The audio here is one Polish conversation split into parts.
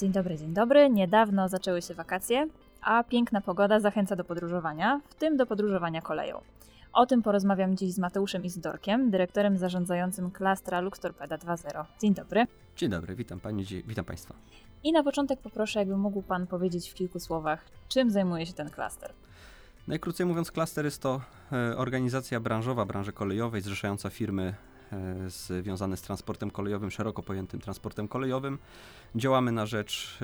Dzień dobry, dzień dobry. Niedawno zaczęły się wakacje, a piękna pogoda zachęca do podróżowania, w tym do podróżowania koleją. O tym porozmawiam dziś z Mateuszem Izdorkiem, dyrektorem zarządzającym klastra Lux Torpeda 2.0. Dzień dobry. Dzień dobry, witam Pani, witam Państwa. I na początek poproszę, jakby mógł Pan powiedzieć w kilku słowach, czym zajmuje się ten klaster. Najkrócej mówiąc, klaster jest to e, organizacja branżowa branży kolejowej zrzeszająca firmy związane z transportem kolejowym, szeroko pojętym transportem kolejowym. Działamy na rzecz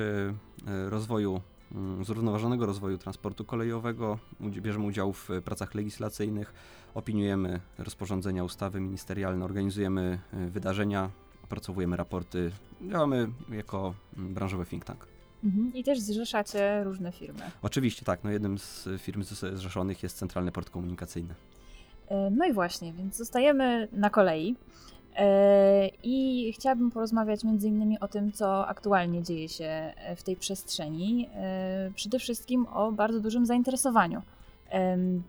e, rozwoju, mm, zrównoważonego rozwoju transportu kolejowego, bierzemy udział w pracach legislacyjnych, opiniujemy rozporządzenia, ustawy ministerialne, organizujemy wydarzenia, opracowujemy raporty, działamy jako mm, branżowy think tank. Mhm. I też zrzeszacie różne firmy. Oczywiście, tak. No jednym z firm zrzeszonych jest Centralny Port Komunikacyjny. E, no i właśnie, więc zostajemy na kolei. E, I chciałabym porozmawiać między innymi o tym, co aktualnie dzieje się w tej przestrzeni. E, przede wszystkim o bardzo dużym zainteresowaniu,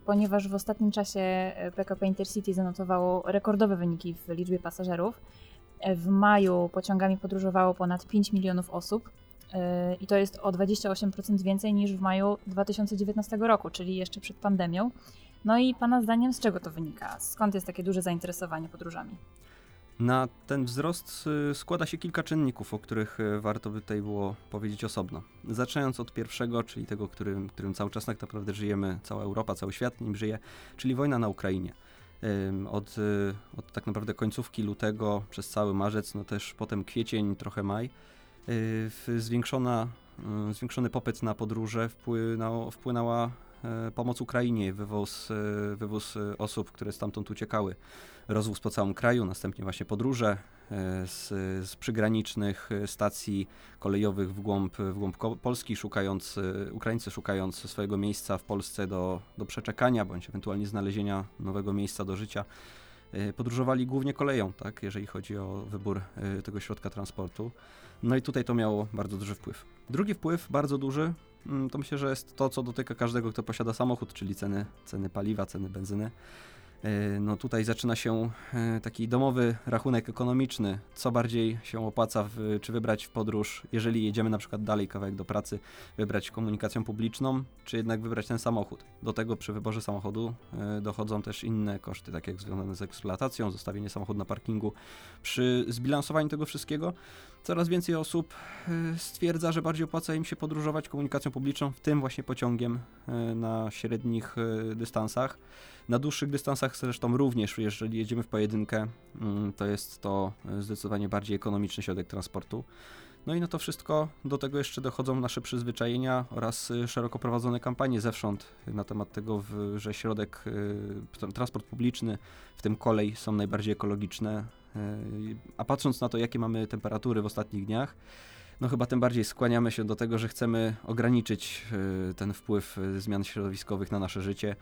ponieważ w ostatnim czasie PKP Intercity zanotowało rekordowe wyniki w liczbie pasażerów. W maju pociągami podróżowało ponad 5 milionów osób, i to jest o 28% więcej niż w maju 2019 roku, czyli jeszcze przed pandemią. No i Pana zdaniem z czego to wynika? Skąd jest takie duże zainteresowanie podróżami? Na ten wzrost y, składa się kilka czynników, o których y, warto by tutaj było powiedzieć osobno. Zaczynając od pierwszego, czyli tego, którym, którym cały czas tak naprawdę żyjemy, cała Europa, cały świat nim żyje, czyli wojna na Ukrainie. Od, y, od tak naprawdę końcówki lutego przez cały marzec, no też potem kwiecień, trochę maj, zwiększona, zwiększony popyt na podróże wpłynął, wpłynęła pomoc Ukrainie, wywóz, e, wywóz e, osób, które stamtąd uciekały, rozwóz po całym kraju, następnie właśnie podróże z, z przygranicznych stacji kolejowych w głąb, w głąb Polski, szukając, Ukraińcy szukając swojego miejsca w Polsce do, do przeczekania, bądź ewentualnie znalezienia nowego miejsca do życia. Podróżowali głównie koleją, tak, jeżeli chodzi o wybór tego środka transportu. No i tutaj to miało bardzo duży wpływ. Drugi wpływ, bardzo duży, to myślę, że jest to, co dotyka każdego, kto posiada samochód, czyli ceny, ceny paliwa, ceny benzyny. E, no tutaj zaczyna się e, taki domowy rachunek ekonomiczny, co bardziej się opłaca, w, czy wybrać w podróż, jeżeli jedziemy na przykład dalej kawałek do pracy, wybrać komunikacją publiczną, czy jednak wybrać ten samochód. Do tego przy wyborze samochodu e, dochodzą też inne koszty, takie jak związane z eksploatacją, zostawienie samochodu na parkingu. Przy zbilansowaniu tego wszystkiego coraz więcej osób stwierdza, że bardziej opłaca im się podróżować komunikacją publiczną, w tym właśnie pociągiem na średnich dystansach. Na dłuższych dystansach zresztą również, jeżeli jedziemy w pojedynkę, mm, to jest to zdecydowanie bardziej ekonomiczny środek transportu. No i na to wszystko do tego jeszcze dochodzą nasze przyzwyczajenia oraz y, szeroko prowadzone kampanie zewsząd na temat tego, że środek, y, transport publiczny, w tym kolej, są najbardziej ekologiczne. Y, a patrząc na to, jakie mamy temperatury w ostatnich dniach, no chyba tym bardziej skłaniamy się do tego, że chcemy ograniczyć ten wpływ zmian środowiskowych na nasze życie.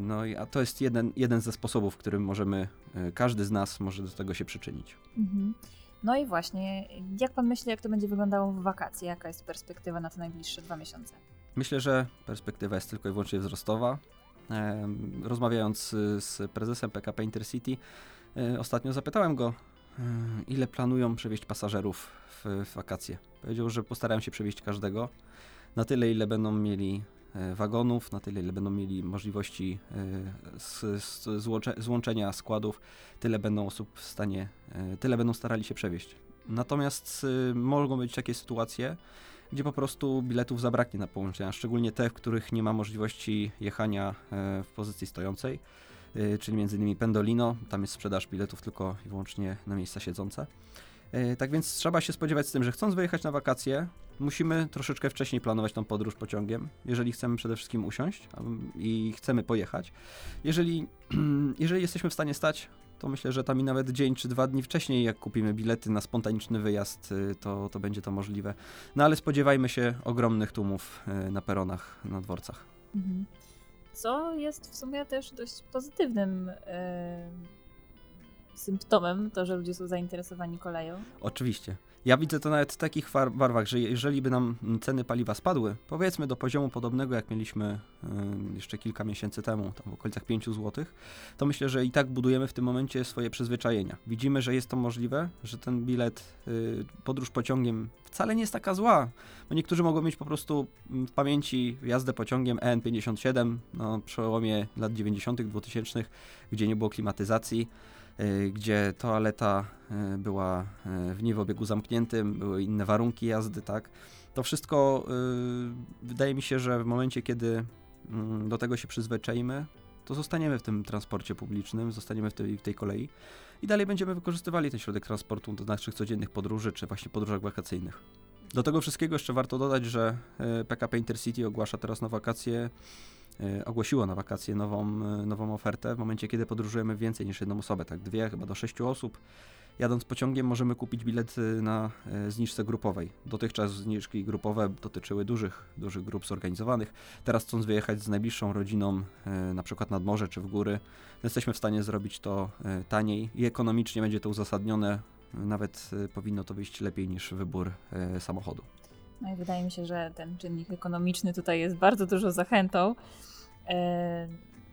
No i a to jest jeden, jeden ze sposobów, w którym możemy, każdy z nas może do tego się przyczynić. Mhm. No i właśnie, jak pan myśli, jak to będzie wyglądało w wakacje? Jaka jest perspektywa na te najbliższe dwa miesiące? Myślę, że perspektywa jest tylko i wyłącznie wzrostowa. Rozmawiając z prezesem PKP Intercity, ostatnio zapytałem go, ile planują przewieźć pasażerów w, wakacje. Powiedział, że postarają się przewieźć każdego na tyle, ile będą mieli wagonów, na tyle ile będą mieli możliwości e, złączenia składów, tyle będą osób w stanie, e, tyle będą starali się przewieźć. Natomiast mogą być takie sytuacje, gdzie po prostu biletów zabraknie na połączenia, szczególnie te, w których nie ma możliwości jechania w pozycji stojącej, czyli m.in. Pendolino, tam jest sprzedaż biletów tylko i wyłącznie na miejsca siedzące. E, tak więc trzeba się spodziewać z tym, że chcąc wyjechać na wakacje, musimy troszeczkę wcześniej planować tą podróż pociągiem, jeżeli chcemy przede wszystkim usiąść i chcemy pojechać. Jeżeli, jeżeli jesteśmy w stanie stać, to myślę, że tam i nawet dzień czy dwa dni wcześniej, jak kupimy bilety na spontaniczny wyjazd, y, to, to będzie to możliwe. No ale spodziewajmy się ogromnych tłumów y, na peronach, na dworcach. Mhm. Co jest w sumie też dość pozytywnym yy symptomem to, że ludzie są zainteresowani koleją? Oczywiście. Ja widzę to nawet w takich barwach, że jeżeli by nam ceny paliwa spadły, powiedzmy do poziomu podobnego, jak mieliśmy y, jeszcze kilka miesięcy temu, tam w okolicach 5 zł, to myślę, że i tak budujemy w tym momencie swoje przyzwyczajenia. Widzimy, że jest to możliwe, że ten bilet, y, podróż pociągiem wcale nie jest taka zła, bo niektórzy mogą mieć po prostu w pamięci jazdę pociągiem EN57, no, przełomie lat 90., 2000, gdzie nie było klimatyzacji gdzie toaleta y, była y, w niewyobiegu zamkniętym, były inne warunki jazdy, tak. To wszystko wydaje mi się, że w momencie, kiedy mm, do tego się przyzwyczajimy, to zostaniemy w tym transporcie publicznym, zostaniemy w tej, w tej kolei i dalej będziemy wykorzystywali ten środek transportu do naszych codziennych podróży, czy właśnie podróżach wakacyjnych. Do tego wszystkiego jeszcze warto dodać, że PKP Intercity ogłasza teraz na wakacje E, ogłosiło na wakacje nową, e, nową ofertę w momencie, kiedy podróżujemy więcej niż jedną osobę, tak dwie, chyba do sześciu osób. Jadąc pociągiem możemy kupić bilet e, na zniżce grupowej. Dotychczas zniżki grupowe dotyczyły dużych, dużych grup zorganizowanych. Teraz chcąc wyjechać z najbliższą rodziną, na przykład nad morze czy w góry, jesteśmy w stanie zrobić to taniej i ekonomicznie będzie to uzasadnione. Nawet powinno to wyjść lepiej niż wybór samochodu. No i wydaje mi się, że ten czynnik ekonomiczny tutaj jest bardzo dużo zachętą. E,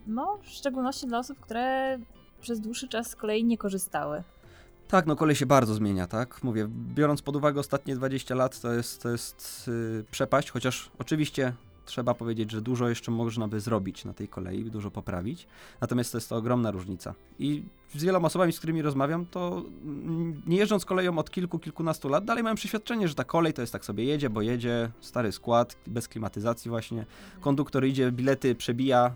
no, w szczególności dla osób, które przez dłuższy czas z kolei nie korzystały. Tak, no kolej się bardzo zmienia, tak? Mówię, biorąc pod uwagę ostatnie 20 lat, to jest, to jest yy, przepaść, chociaż oczywiście trzeba powiedzieć, że dużo jeszcze można by zrobić na tej kolei, dużo poprawić. Natomiast to jest to ogromna różnica. I z wieloma osobami, z którymi rozmawiam, to nie jeżdżąc koleją od kilku, kilkunastu lat, dalej mają przeświadczenie, że ta kolej to jest tak sobie jedzie, bo jedzie, stary skład, bez klimatyzacji właśnie, konduktor idzie, bilety przebija,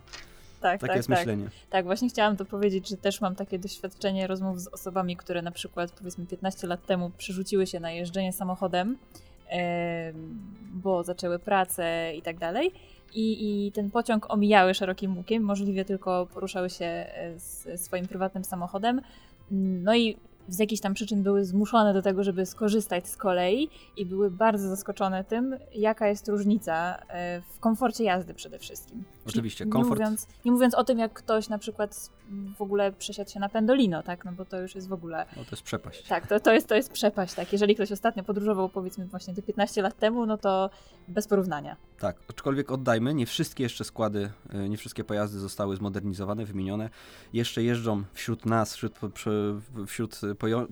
tak, takie tak, jest tak. myślenie. Tak, właśnie chciałam to powiedzieć, że też mam takie doświadczenie rozmów z osobami, które na przykład powiedzmy 15 lat temu przerzuciły się na jeżdżenie samochodem bo zaczęły pracę i tak dalej. I, I ten pociąg omijały szerokim łukiem, możliwie tylko poruszały się e, z swoim prywatnym samochodem. No i z jakichś tam przyczyn były zmuszone do tego, żeby skorzystać z kolei i były bardzo zaskoczone tym, jaka jest różnica e, w komforcie jazdy przede wszystkim. Oczywiście, nie komfort. Mówiąc, nie mówiąc o tym, jak ktoś na przykład w ogóle przesiadł się na pendolino, tak, no bo to już jest w ogóle... No to jest przepaść. Tak, to, to, jest, to jest przepaść, tak. Jeżeli ktoś ostatnio podróżował powiedzmy właśnie te 15 lat temu, no to bez porównania. Tak, aczkolwiek oddajmy, nie wszystkie jeszcze składy, e, nie wszystkie pojazdy zostały zmodernizowane, wymienione. Jeszcze jeżdżą wśród nas, wśród, wśród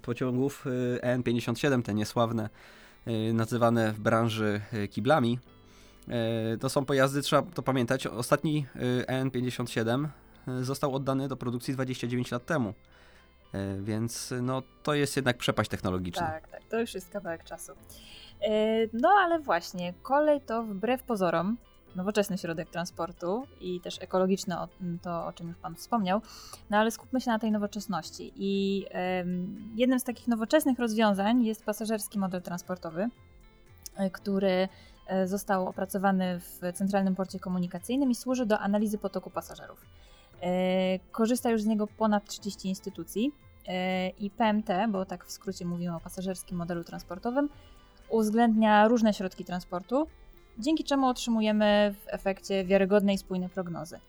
pociągów y, EN57, te niesławne, y, nazywane w branży y, kiblami. To są pojazdy, trzeba to pamiętać. Ostatni EN57 został oddany do produkcji 29 lat temu. Więc no, to jest jednak przepaść technologiczna. Tak, tak, to już jest kawałek czasu. No ale właśnie, kolej to wbrew pozorom nowoczesny środek transportu i też ekologiczny, to o czym już Pan wspomniał, no ale skupmy się na tej nowoczesności. I jednym z takich nowoczesnych rozwiązań jest pasażerski model transportowy, e, który e, został opracowany w Centralnym Porcie Komunikacyjnym i służy do analizy potoku pasażerów. E, korzysta już z niego ponad 30 instytucji i PMT, bo tak w skrócie mówimy o pasażerskim modelu transportowym, uwzględnia różne środki transportu, dzięki czemu otrzymujemy w efekcie wiarygodne i spójne prognozy.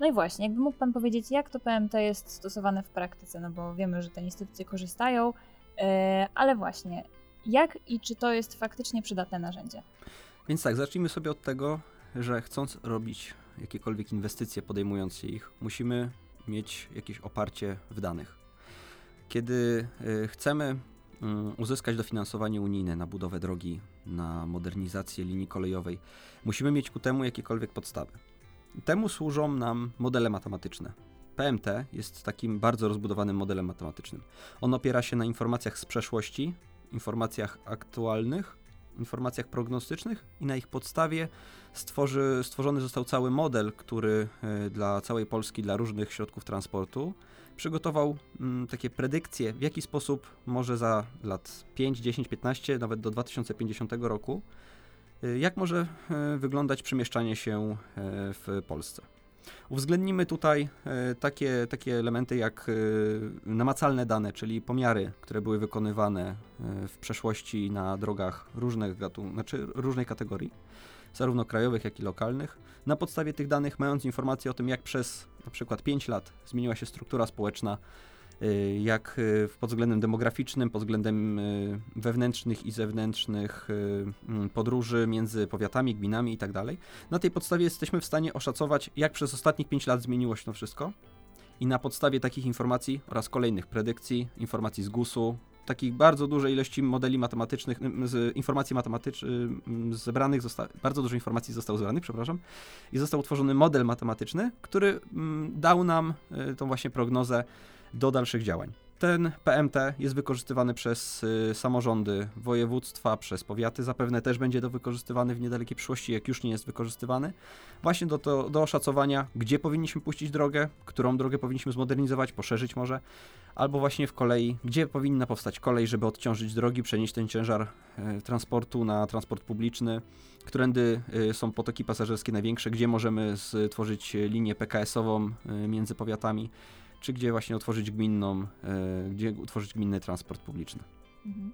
No i właśnie, jakby mógł Pan powiedzieć, jak to PMT jest stosowane w praktyce, no bo wiemy, że te instytucje korzystają, e, ale właśnie, jak i czy to jest faktycznie przydatne narzędzie? Więc tak, zacznijmy sobie od tego, że chcąc robić jakiekolwiek inwestycje, podejmując się ich, musimy mieć jakieś oparcie w danych. Kiedy e, chcemy Mm, uzyskać dofinansowanie unijne na budowę drogi, na modernizację linii kolejowej, musimy mieć ku temu jakiekolwiek podstawy. Temu służą nam modele matematyczne. PMT jest takim bardzo rozbudowanym modelem matematycznym. On opiera się na informacjach z przeszłości, informacjach aktualnych, informacjach prognostycznych i na ich podstawie stworzy, stworzony został cały model, który e, dla całej Polski, dla różnych środków transportu przygotował mm, takie predykcje, w jaki sposób może za lat 5, 10, 15, nawet do 2050 roku, y, jak może y, wyglądać przemieszczanie się w Polsce. Uwzględnimy tutaj takie, takie elementy jak namacalne dane, czyli pomiary, które były wykonywane w przeszłości na drogach różnych gatunków, znaczy różnej kategorii zarówno krajowych, jak i lokalnych. Na podstawie tych danych, mając informacje o tym, jak przez na przykład 5 lat zmieniła się struktura społeczna jak y, pod względem demograficznym, pod względem y, wewnętrznych i zewnętrznych mm, podróży między powiatami, gminami itd. Tak na tej podstawie jesteśmy w stanie oszacować, jak przez ostatnich 5 lat zmieniło się to wszystko. I na podstawie takich informacji oraz kolejnych predykcji, informacji z GUS-u, takich bardzo dużej ilości modeli matematycznych, z informacji matematycznych zebranych, zosta- bardzo dużo informacji zostało zebranych, przepraszam, i został utworzony model matematyczny, który dał nam tą właśnie prognozę do dalszych działań. Ten PMT jest wykorzystywany przez y, samorządy województwa, przez powiaty. Zapewne też będzie to wykorzystywany w niedalekiej przyszłości, jak już nie jest wykorzystywany. Właśnie do, to, do oszacowania, gdzie powinniśmy puścić drogę, którą drogę powinniśmy zmodernizować, poszerzyć może, albo właśnie w kolei, gdzie powinna powstać kolej, żeby odciążyć drogi, przenieść ten ciężar y, transportu na transport publiczny, którędy y, są potoki pasażerskie największe, gdzie możemy stworzyć linię PKS-ową y, między powiatami czy gdzie właśnie otworzyć gminną, e, gdzie utworzyć gminny transport publiczny. Mhm.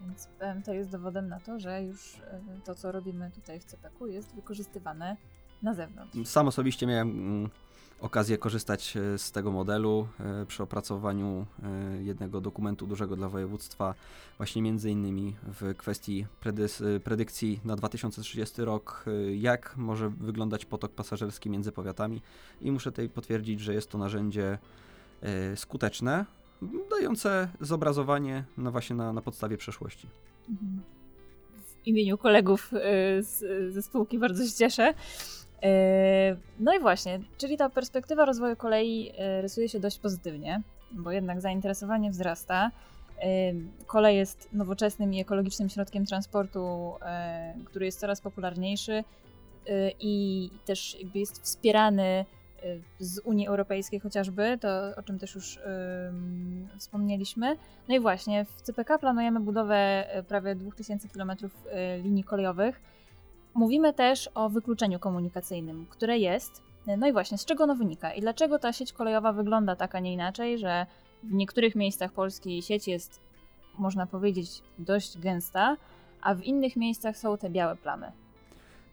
Więc to jest dowodem na to, że już e, to, co robimy tutaj w CPK jest wykorzystywane na zewnątrz. Sam osobiście miałem mm, okazję korzystać e, z tego modelu przy opracowaniu jednego dokumentu dużego dla województwa, właśnie między innymi w kwestii predykcji na 2030 rok, jak może wyglądać potok pasażerski między powiatami i muszę tutaj potwierdzić, że jest to narzędzie E, skuteczne, dające zobrazowanie no właśnie na, na podstawie przeszłości. Mhm. W imieniu kolegów e, z, ze spółki bardzo się cieszę. E, no i właśnie, czyli ta perspektywa rozwoju kolei rysuje się dość pozytywnie, bo jednak zainteresowanie wzrasta. Kolej jest nowoczesnym i ekologicznym środkiem transportu, który jest coraz popularniejszy i też jakby jest wspierany z Unii Europejskiej chociażby, to o czym też już wspomnieliśmy. No i właśnie w CPK planujemy budowę prawie 2000 km linii kolejowych. Mówimy też o wykluczeniu komunikacyjnym, które jest. No i właśnie, z czego ono wynika i dlaczego ta sieć kolejowa wygląda tak, a nie inaczej, że w niektórych miejscach Polski sieć jest, można powiedzieć, dość gęsta, a w innych miejscach są te białe plamy.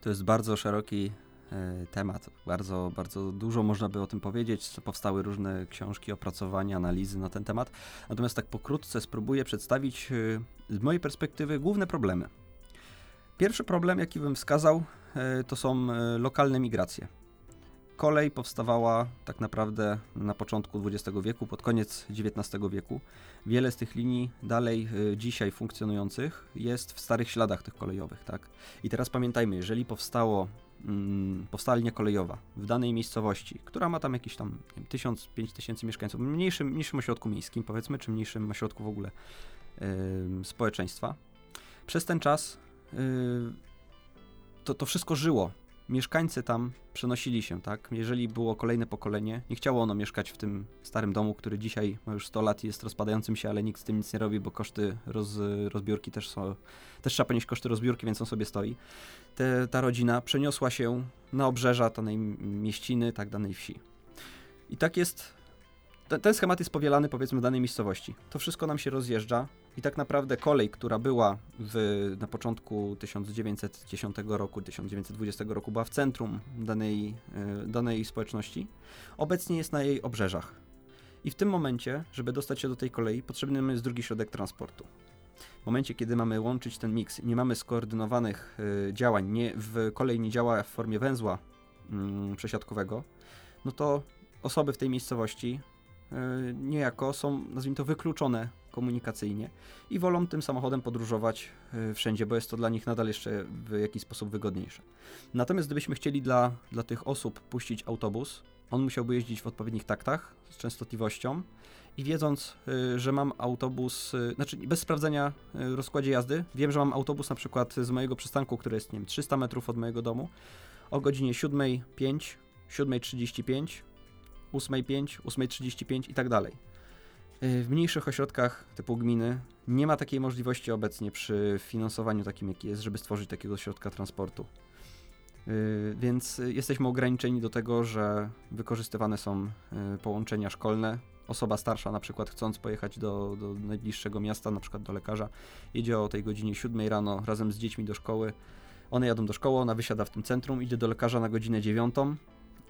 To jest bardzo szeroki E, temat. Bardzo, bardzo dużo można by o tym powiedzieć. Powstały różne książki, opracowania, analizy na ten temat. Natomiast tak pokrótce spróbuję przedstawić e, z mojej perspektywy główne problemy. Pierwszy problem, jaki bym wskazał, e, to są lokalne migracje. Kolej powstawała tak naprawdę na początku XX wieku, pod koniec XIX wieku. Wiele z tych linii dalej dzisiaj funkcjonujących jest w starych śladach tych kolejowych. Tak? I teraz pamiętajmy, jeżeli powstało mm, powstała linia kolejowa w danej miejscowości, która ma tam jakieś tam 1000-5000 mieszkańców, mniejszym, mniejszym ośrodku miejskim powiedzmy, czy mniejszym ośrodku w ogóle yy, społeczeństwa. Przez ten czas to, to wszystko żyło, mieszkańcy tam przenosili się, tak? Jeżeli było kolejne pokolenie, nie chciało ono mieszkać w tym starym domu, który dzisiaj ma już 100 lat i jest rozpadającym się, ale nikt z tym nic nie robi, bo koszty roz, rozbiórki też są, też trzeba ponieść koszty rozbiórki, więc on sobie stoi. Te, ta rodzina przeniosła się na obrzeża danej mieściny, tak, danej wsi. I tak jest, ten, ten schemat jest powielany powiedzmy w danej miejscowości. To wszystko nam się rozjeżdża, i tak naprawdę kolej, która była w, na początku 1910 roku, 1920 roku, była w centrum danej, e, danej społeczności, obecnie jest na jej obrzeżach. I w tym momencie, żeby dostać się do tej kolei, potrzebny jest drugi środek transportu. W momencie, kiedy mamy łączyć ten miks i nie mamy skoordynowanych y, działań, nie, w kolej nie działa w formie węzła y, przesiadkowego, no to osoby w tej miejscowości niejako są, nazwijmy to, wykluczone komunikacyjnie i wolą tym samochodem podróżować y, wszędzie, bo jest to dla nich nadal jeszcze w jakiś sposób wygodniejsze. Natomiast gdybyśmy chcieli dla, dla tych osób puścić autobus, on musiałby jeździć w odpowiednich taktach z częstotliwością i wiedząc, y, że mam autobus, znaczy bez sprawdzenia rozkładzie jazdy, wiem, że mam autobus na przykład z mojego przystanku, który jest, nie wiem, 300 metrów od mojego domu, o godzinie 7.05, 7.35, 8.05, 8.35 i tak dalej w mniejszych ośrodkach typu gminy nie ma takiej możliwości obecnie przy finansowaniu takim, jaki jest, żeby stworzyć takiego środka transportu. Y, więc jesteśmy ograniczeni do tego, że wykorzystywane są y, połączenia szkolne. Osoba starsza, na przykład chcąc pojechać do, do najbliższego miasta, na przykład do lekarza, jedzie o tej godzinie 7 rano razem z dziećmi do szkoły. One jadą do szkoły, ona wysiada w tym centrum, idzie do lekarza na godzinę 9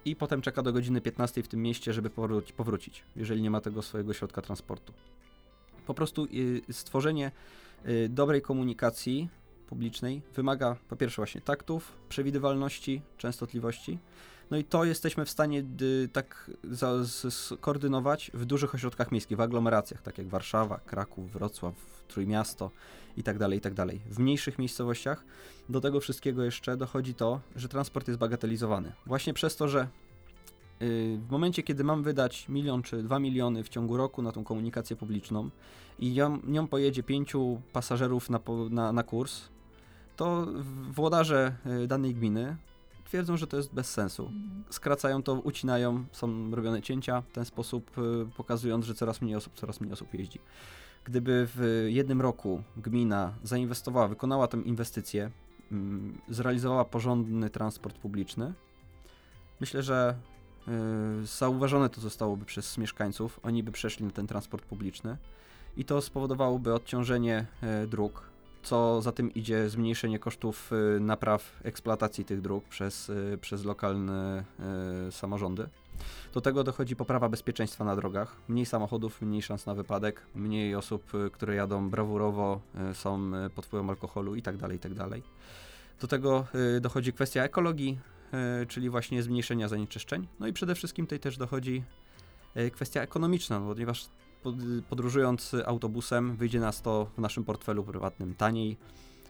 i potem czeka do godziny 15 w tym mieście, żeby powrócić, jeżeli nie ma tego swojego środka transportu. Po prostu y, stworzenie y, dobrej komunikacji publicznej wymaga po pierwsze właśnie taktów, przewidywalności, częstotliwości. No i to jesteśmy w stanie tak skoordynować w dużych ośrodkach miejskich, w aglomeracjach, tak jak Warszawa, Kraków, Wrocław, Trójmiasto itd., tak itd. Tak w mniejszych miejscowościach do tego wszystkiego jeszcze dochodzi to, że transport jest bagatelizowany. Właśnie przez to, że y, w momencie, kiedy mam wydać milion czy dwa miliony w ciągu roku na tą komunikację publiczną i nią, nią pojedzie pięciu pasażerów na, na, na kurs, to włodarze y, danej gminy twierdzą, że to jest bez sensu. Mhm. Skracają to, ucinają, są robione cięcia w ten sposób, y, pokazując, że coraz mniej osób, coraz mniej osób jeździ. Gdyby w jednym roku gmina zainwestowała, wykonała tę inwestycję, mm, zrealizowała porządny transport publiczny, myślę, że y, zauważone to zostałoby przez mieszkańców, oni by przeszli na ten transport publiczny i to spowodowałoby odciążenie y, dróg, co za tym idzie zmniejszenie kosztów y, napraw eksploatacji tych dróg przez, y, przez lokalne y, samorządy. Do tego dochodzi poprawa bezpieczeństwa na drogach. Mniej samochodów, mniej szans na wypadek, mniej osób, które jadą brawurowo, są pod wpływem alkoholu itd. Tak itd. Tak Do tego dochodzi kwestia ekologii, czyli właśnie zmniejszenia zanieczyszczeń. No i przede wszystkim tutaj też dochodzi kwestia ekonomiczna, ponieważ podróżując autobusem wyjdzie nas to w naszym portfelu prywatnym taniej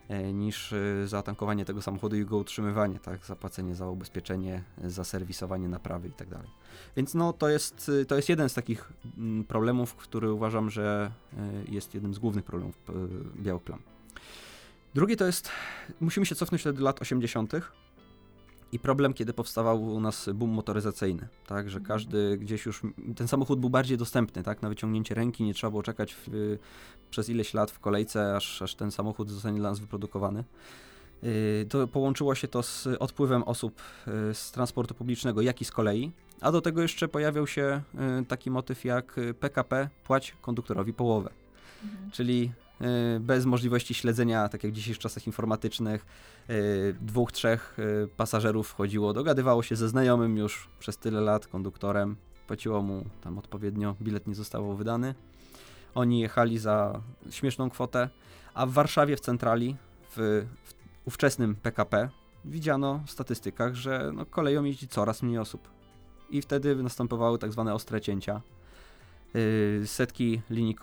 e, niż e, zatankowanie tego samochodu i go utrzymywanie, tak, zapłacenie za ubezpieczenie, za serwisowanie, naprawy i tak dalej. Więc no, to jest, to jest jeden z takich mm, problemów, który uważam, że e, jest jednym z głównych problemów białych plam. Drugi to jest, musimy się cofnąć do lat 80., i problem, kiedy powstawał u nas boom motoryzacyjny, tak, że każdy gdzieś już, ten samochód był bardziej dostępny, tak, na wyciągnięcie ręki, nie trzeba było czekać w, przez ileś lat w kolejce, aż, aż ten samochód zostanie dla nas wyprodukowany. Yy, to połączyło się to z odpływem osób yy, z transportu publicznego, jak i z kolei, a do tego jeszcze pojawiał się yy, taki motyw jak PKP, płać konduktorowi połowę. Mhm. Czyli Y, bez możliwości śledzenia, tak jak w dzisiejszych czasach informatycznych, y, dwóch, trzech y, pasażerów wchodziło, dogadywało się ze znajomym już przez tyle lat, konduktorem, płaciło mu tam odpowiednio, bilet nie został wydany. Oni jechali za śmieszną kwotę, a w Warszawie w centrali, w, w ówczesnym PKP, widziano w statystykach, że no, koleją jeździ coraz mniej osób. I wtedy następowały tak zwane ostre cięcia Y, setki linii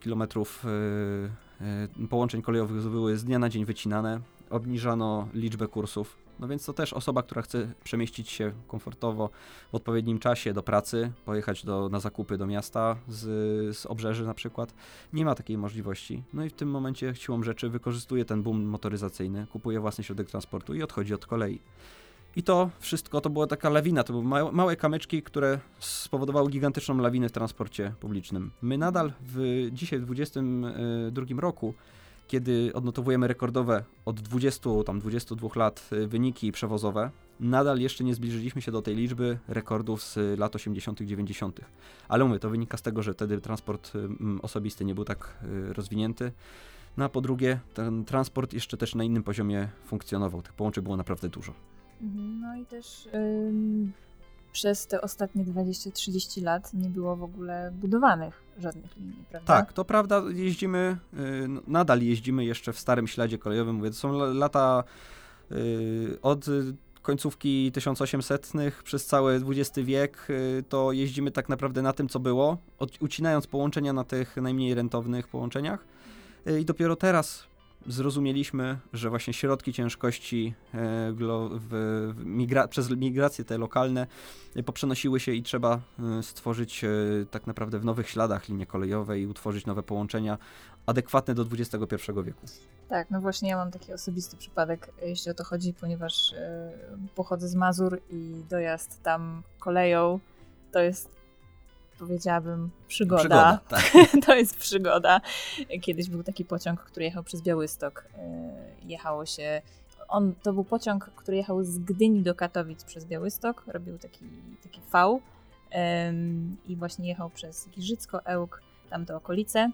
kilometrów y, y, połączeń kolejowych były z dnia na dzień wycinane, obniżano liczbę kursów. No więc to też osoba, która chce przemieścić się komfortowo w odpowiednim czasie do pracy, pojechać do, na zakupy do miasta z, z obrzeży na przykład, nie ma takiej możliwości. No i w tym momencie siłą rzeczy wykorzystuje ten boom motoryzacyjny, kupuje własny środek transportu i odchodzi od kolei. I to wszystko to była taka lawina, to były małe, kamyczki, które spowodowały gigantyczną lawinę w transporcie publicznym. My nadal w, dzisiaj w 2022 roku, kiedy odnotowujemy rekordowe od 20, tam 22 lat y, wyniki przewozowe, nadal jeszcze nie zbliżyliśmy się do tej liczby rekordów z lat 80., 90. Ale mówię, to wynika z tego, że wtedy transport y, osobisty nie był tak y, rozwinięty. No a po drugie, ten transport jeszcze też na innym poziomie funkcjonował. Tych połączeń było naprawdę dużo. Mhm, no i też ym, przez te ostatnie 20-30 lat nie było w ogóle budowanych żadnych linii, prawda? Tak, to prawda, jeździmy, y, nadal jeździmy jeszcze w starym śladzie kolejowym, mówię, to są lata y, od końcówki 1800 przez cały XX wiek, y, to jeździmy tak naprawdę na tym, co było, ucinając połączenia na tych najmniej rentownych połączeniach. I dopiero teraz zrozumieliśmy, że właśnie środki ciężkości e, w, migra przez migracje te lokalne e, poprzenosiły się i trzeba e, stworzyć tak naprawdę w nowych śladach linie kolejowe i utworzyć nowe połączenia adekwatne do XXI wieku. Tak, no właśnie ja mam taki osobisty przypadek, jeśli o to chodzi, ponieważ pochodzę z Mazur i dojazd tam koleją to jest powiedziałabym, przygoda. przygoda tak. to jest przygoda. Kiedyś był taki pociąg, który jechał przez Białystok. E, jechało się. On, to był pociąg, który jechał z Gdyni do Katowic przez Białystok. Robił taki, taki V. I właśnie jechał przez Giżycko, Ełk, tamte okolice.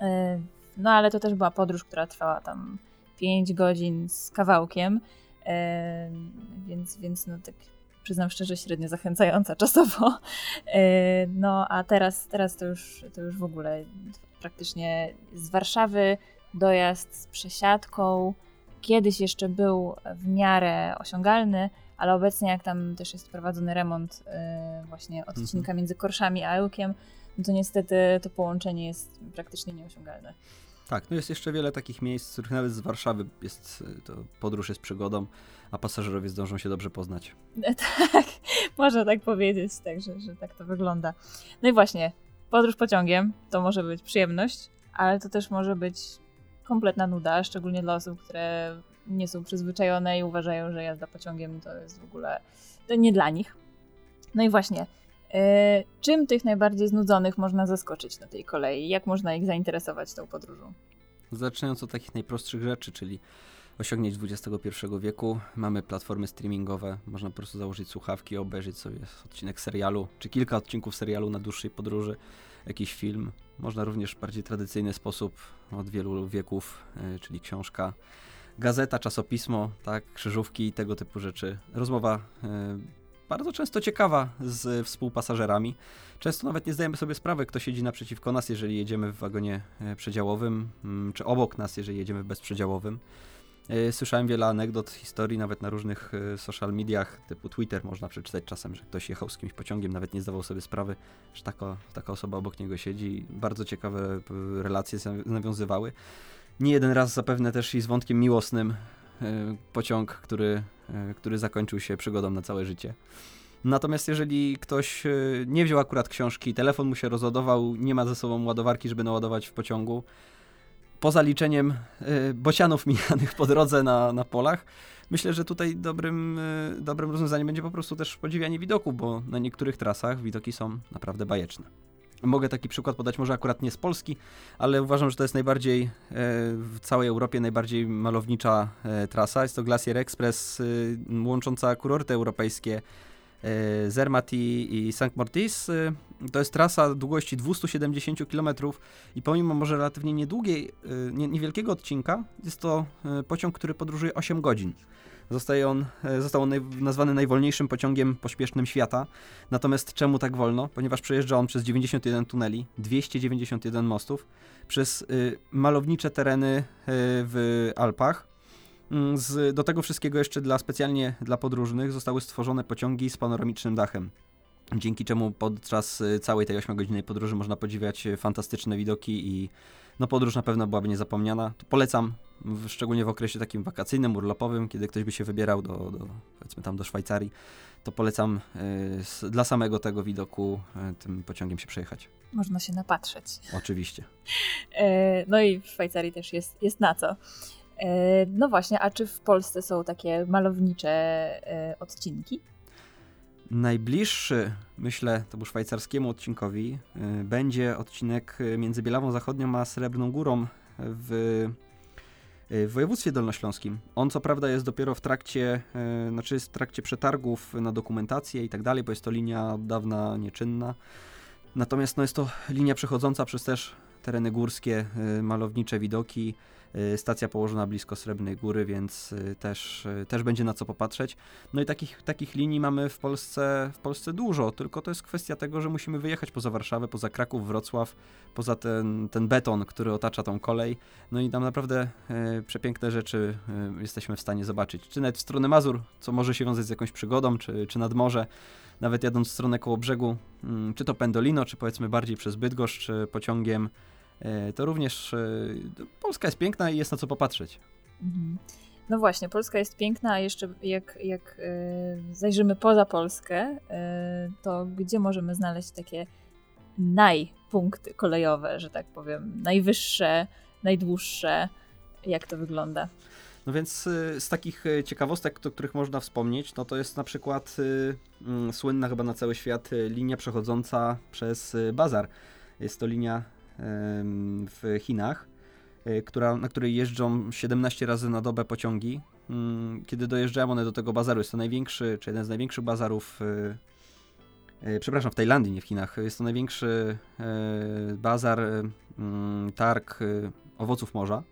E, no ale to też była podróż, która trwała tam 5 godzin z kawałkiem. Więc, więc no tak przyznam szczerze, średnio zachęcająca czasowo. No a teraz, teraz to, już, to już w ogóle praktycznie z Warszawy dojazd z przesiadką. Kiedyś jeszcze był w miarę osiągalny, ale obecnie jak tam też jest prowadzony remont właśnie odcinka mhm. między Korszami a Ełkiem, no to niestety to połączenie jest praktycznie nieosiągalne. Tak, no jest jeszcze wiele takich miejsc, w których nawet z Warszawy jest, to podróż jest przygodą, a pasażerowie zdążą się dobrze poznać. Tak, można tak powiedzieć, także, że tak to wygląda. No i właśnie, podróż pociągiem to może być przyjemność, ale to też może być kompletna nuda, szczególnie dla osób, które nie są przyzwyczajone i uważają, że jazda pociągiem to jest w ogóle to nie dla nich. No i właśnie, czym tych najbardziej znudzonych można zaskoczyć na tej kolei? Jak można ich zainteresować tą podróżą? Zaczynając od takich najprostszych rzeczy, czyli osiągnięć XXI wieku. Mamy platformy streamingowe, można po prostu założyć słuchawki, obejrzeć sobie odcinek serialu, czy kilka odcinków serialu na dłuższej podróży, jakiś film. Można również w bardziej tradycyjny sposób od wielu wieków, yy, czyli książka, gazeta, czasopismo, tak, krzyżówki i tego typu rzeczy. Rozmowa yy, bardzo często ciekawa z współpasażerami. Często nawet nie zdajemy sobie sprawy, kto siedzi naprzeciwko nas, jeżeli jedziemy w wagonie e, przedziałowym, mm, czy obok nas, jeżeli jedziemy w bezprzedziałowym. E, słyszałem wiele anegdot, historii, nawet na różnych e, social mediach, typu Twitter można przeczytać czasem, że ktoś jechał z kimś pociągiem, nawet nie zdawał sobie sprawy, że taka, taka osoba obok niego siedzi. Bardzo ciekawe relacje nawiązywały. Nie jeden raz zapewne też i z wątkiem miłosnym pociąg, który E, który zakończył się przygodą na całe życie. Natomiast jeżeli ktoś e, nie wziął akurat książki, telefon mu się rozładował, nie ma ze sobą ładowarki, żeby naładować w pociągu, poza liczeniem e, bocianów mijanych po drodze na, na polach, myślę, że tutaj dobrym, dobrym rozwiązaniem będzie po prostu też podziwianie widoku, bo na niektórych trasach widoki są naprawdę bajeczne. Mogę taki przykład podać, może akurat nie z Polski, ale uważam, że to jest najbardziej e, w całej Europie najbardziej malownicza e, trasa. Jest to Glacier Express e, łącząca kurorty europejskie Zermatt i St. Mortis. To jest trasa długości 270 km i pomimo może relatywnie niedługiej, niewielkiego odcinka, jest to pociąg, który podróżuje 8 godzin. Zostaje on, e, został on nazwany najwolniejszym pociągiem pośpiesznym świata. Natomiast czemu tak wolno? Ponieważ przejeżdża on przez 91 tuneli, 291 mostów, przez y, malownicze tereny y, w Alpach. Mm, z, do tego wszystkiego jeszcze dla specjalnie dla podróżnych zostały stworzone pociągi z panoramicznym dachem. Dzięki czemu podczas y, całej tej 8-godzinnej podróży można podziwiać fantastyczne widoki i no podróż na pewno byłaby niezapomniana. To polecam, szczególnie w okresie takim wakacyjnym, urlopowym, kiedy ktoś by się wybierał do, do powiedzmy tam do Szwajcarii, to polecam y, dla samego tego widoku y, tym pociągiem się przejechać. Można się napatrzeć. Oczywiście. E, no i w Szwajcarii też jest, jest na co. E, no właśnie, a czy w Polsce są takie malownicze e, odcinki? Najbliższy, myślę, to był szwajcarskiemu odcinkowi, y, będzie odcinek y, między Bielawą Zachodnią a Srebrną Górą w, y, w województwie dolnośląskim. On co prawda jest dopiero w trakcie, znaczy jest w trakcie przetargów na dokumentację i tak dalej, bo jest to linia od dawna nieczynna. Natomiast no, jest to linia przechodząca przez też tereny górskie, malownicze widoki, Y, stacja położona blisko Srebrnej Góry, więc y, też, y, też będzie na co popatrzeć. No i takich, takich linii mamy w Polsce, w Polsce dużo, tylko to jest kwestia tego, że musimy wyjechać poza Warszawę, poza Kraków, Wrocław, poza ten, ten beton, który otacza tą kolej. No i tam naprawdę przepiękne rzeczy jesteśmy w stanie zobaczyć. Czy nawet w stronę Mazur, co może się wiązać z jakąś przygodą, czy, czy nad morze nawet jadąc w stronę koło brzegu, mm, czy to Pendolino, czy powiedzmy bardziej przez Bydgoszcz pociągiem, E, to również e, Polska jest piękna i jest na co popatrzeć. Mhm. No właśnie, Polska jest piękna, a jeszcze jak, jak e, zajrzymy poza Polskę, to gdzie możemy znaleźć takie najpunkty kolejowe, że tak powiem, najwyższe, najdłuższe, jak to wygląda? No więc z takich ciekawostek, o których można wspomnieć, no to jest na przykład słynna chyba na cały świat linia przechodząca przez bazar. Jest to linia w Chinach, e, która, na której jeżdżą 17 razy na dobę pociągi. Mm, kiedy dojeżdżają one do tego bazaru, jest to największy, czy jeden z największych bazarów, e, e, przepraszam, w Tajlandii, nie w Chinach, jest to największy bazar, mm, targ owoców morza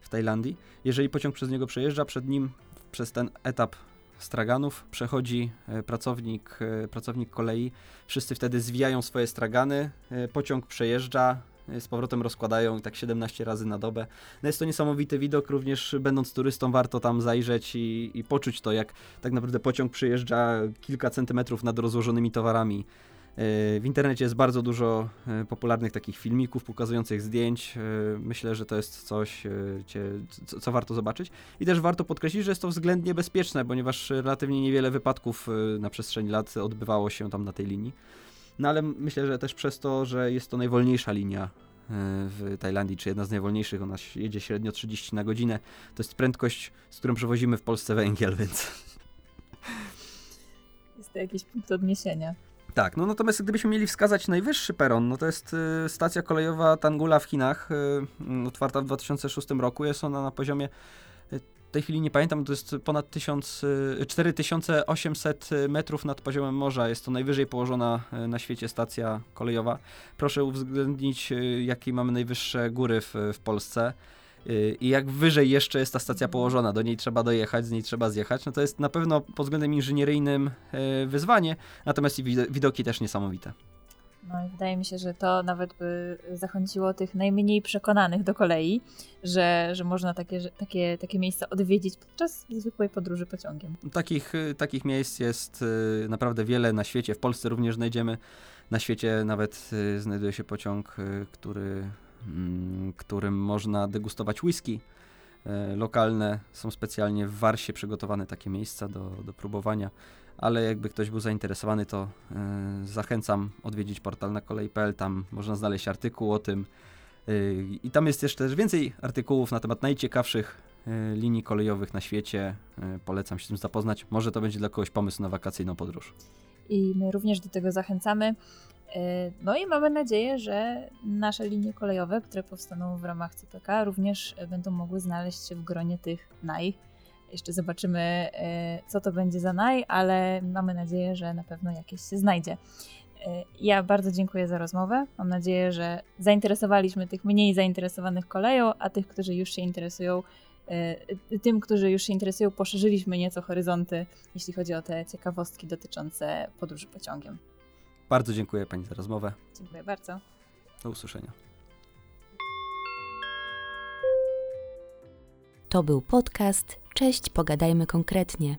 w Tajlandii. Jeżeli pociąg przez niego przejeżdża, przed nim przez ten etap straganów, przechodzi pracownik, pracownik kolei, wszyscy wtedy zwijają swoje stragany, pociąg przejeżdża, z powrotem rozkładają i tak 17 razy na dobę. No jest to niesamowity widok, również będąc turystą warto tam zajrzeć i, i poczuć to, jak tak naprawdę pociąg przyjeżdża kilka centymetrów nad rozłożonymi towarami. E, w internecie jest bardzo dużo e, popularnych takich filmików pokazujących zdjęć. Myślę, że to jest coś, co warto zobaczyć. I też warto podkreślić, że jest to względnie bezpieczne, ponieważ relatywnie niewiele wypadków na przestrzeni lat odbywało się tam na tej linii. No ale myślę, że też przez to, że jest to najwolniejsza linia w Tajlandii, czy jedna z najwolniejszych, ona jedzie średnio 30 na godzinę. To jest prędkość, z którą przewozimy w Polsce węgiel, więc. Jest to jakiś punkt odniesienia. Tak, no natomiast gdybyśmy mieli wskazać najwyższy peron, no to jest y, stacja kolejowa Tangula w Chinach, y, otwarta w 2006 roku. Jest ona na poziomie, tej chwili nie pamiętam, to jest ponad 1000, 4800 metrów nad poziomem morza. Jest to najwyżej położona na świecie stacja kolejowa. Proszę uwzględnić, jakie mamy najwyższe góry w, w Polsce. I jak wyżej jeszcze jest ta stacja położona, do niej trzeba dojechać, z niej trzeba zjechać, no to jest na pewno pod względem inżynieryjnym wyzwanie, natomiast i widoki też niesamowite. No i wydaje mi się, że to nawet by zachęciło tych najmniej przekonanych do kolei, że, że można takie, takie, takie miejsca odwiedzić podczas zwykłej podróży pociągiem. Takich, e, takich miejsc jest e, naprawdę wiele na świecie. W Polsce również znajdziemy. Na świecie nawet znajduje się pociąg, który Mm, którym można degustować whisky. Lokalne są specjalnie w Warsie przygotowane takie miejsca do, do próbowania, ale jakby ktoś był zainteresowany, to e, zachęcam odwiedzić portal na kolej.pl, tam można znaleźć artykuł o tym. E, I tam jest jeszcze więcej artykułów na temat najciekawszych linii kolejowych na świecie. Polecam się z tym zapoznać. Może to będzie dla kogoś pomysł na wakacyjną podróż. I my również do tego zachęcamy. E, no i mamy nadzieję, że nasze linie kolejowe, które powstaną w ramach CPK, również będą mogły znaleźć się w gronie tych naj. Jeszcze zobaczymy, e, co to będzie za naj, ale mamy nadzieję, że na pewno jakieś się znajdzie. E, ja bardzo dziękuję za rozmowę. Mam nadzieję, że zainteresowaliśmy tych mniej zainteresowanych koleją, a tych, którzy już się interesują, tym, którzy już się interesują, poszerzyliśmy nieco horyzonty, jeśli chodzi o te ciekawostki dotyczące podróży pociągiem. Bardzo dziękuję Pani za rozmowę. Dziękuję bardzo. Do usłyszenia. To był podcast Cześć, pogadajmy konkretnie.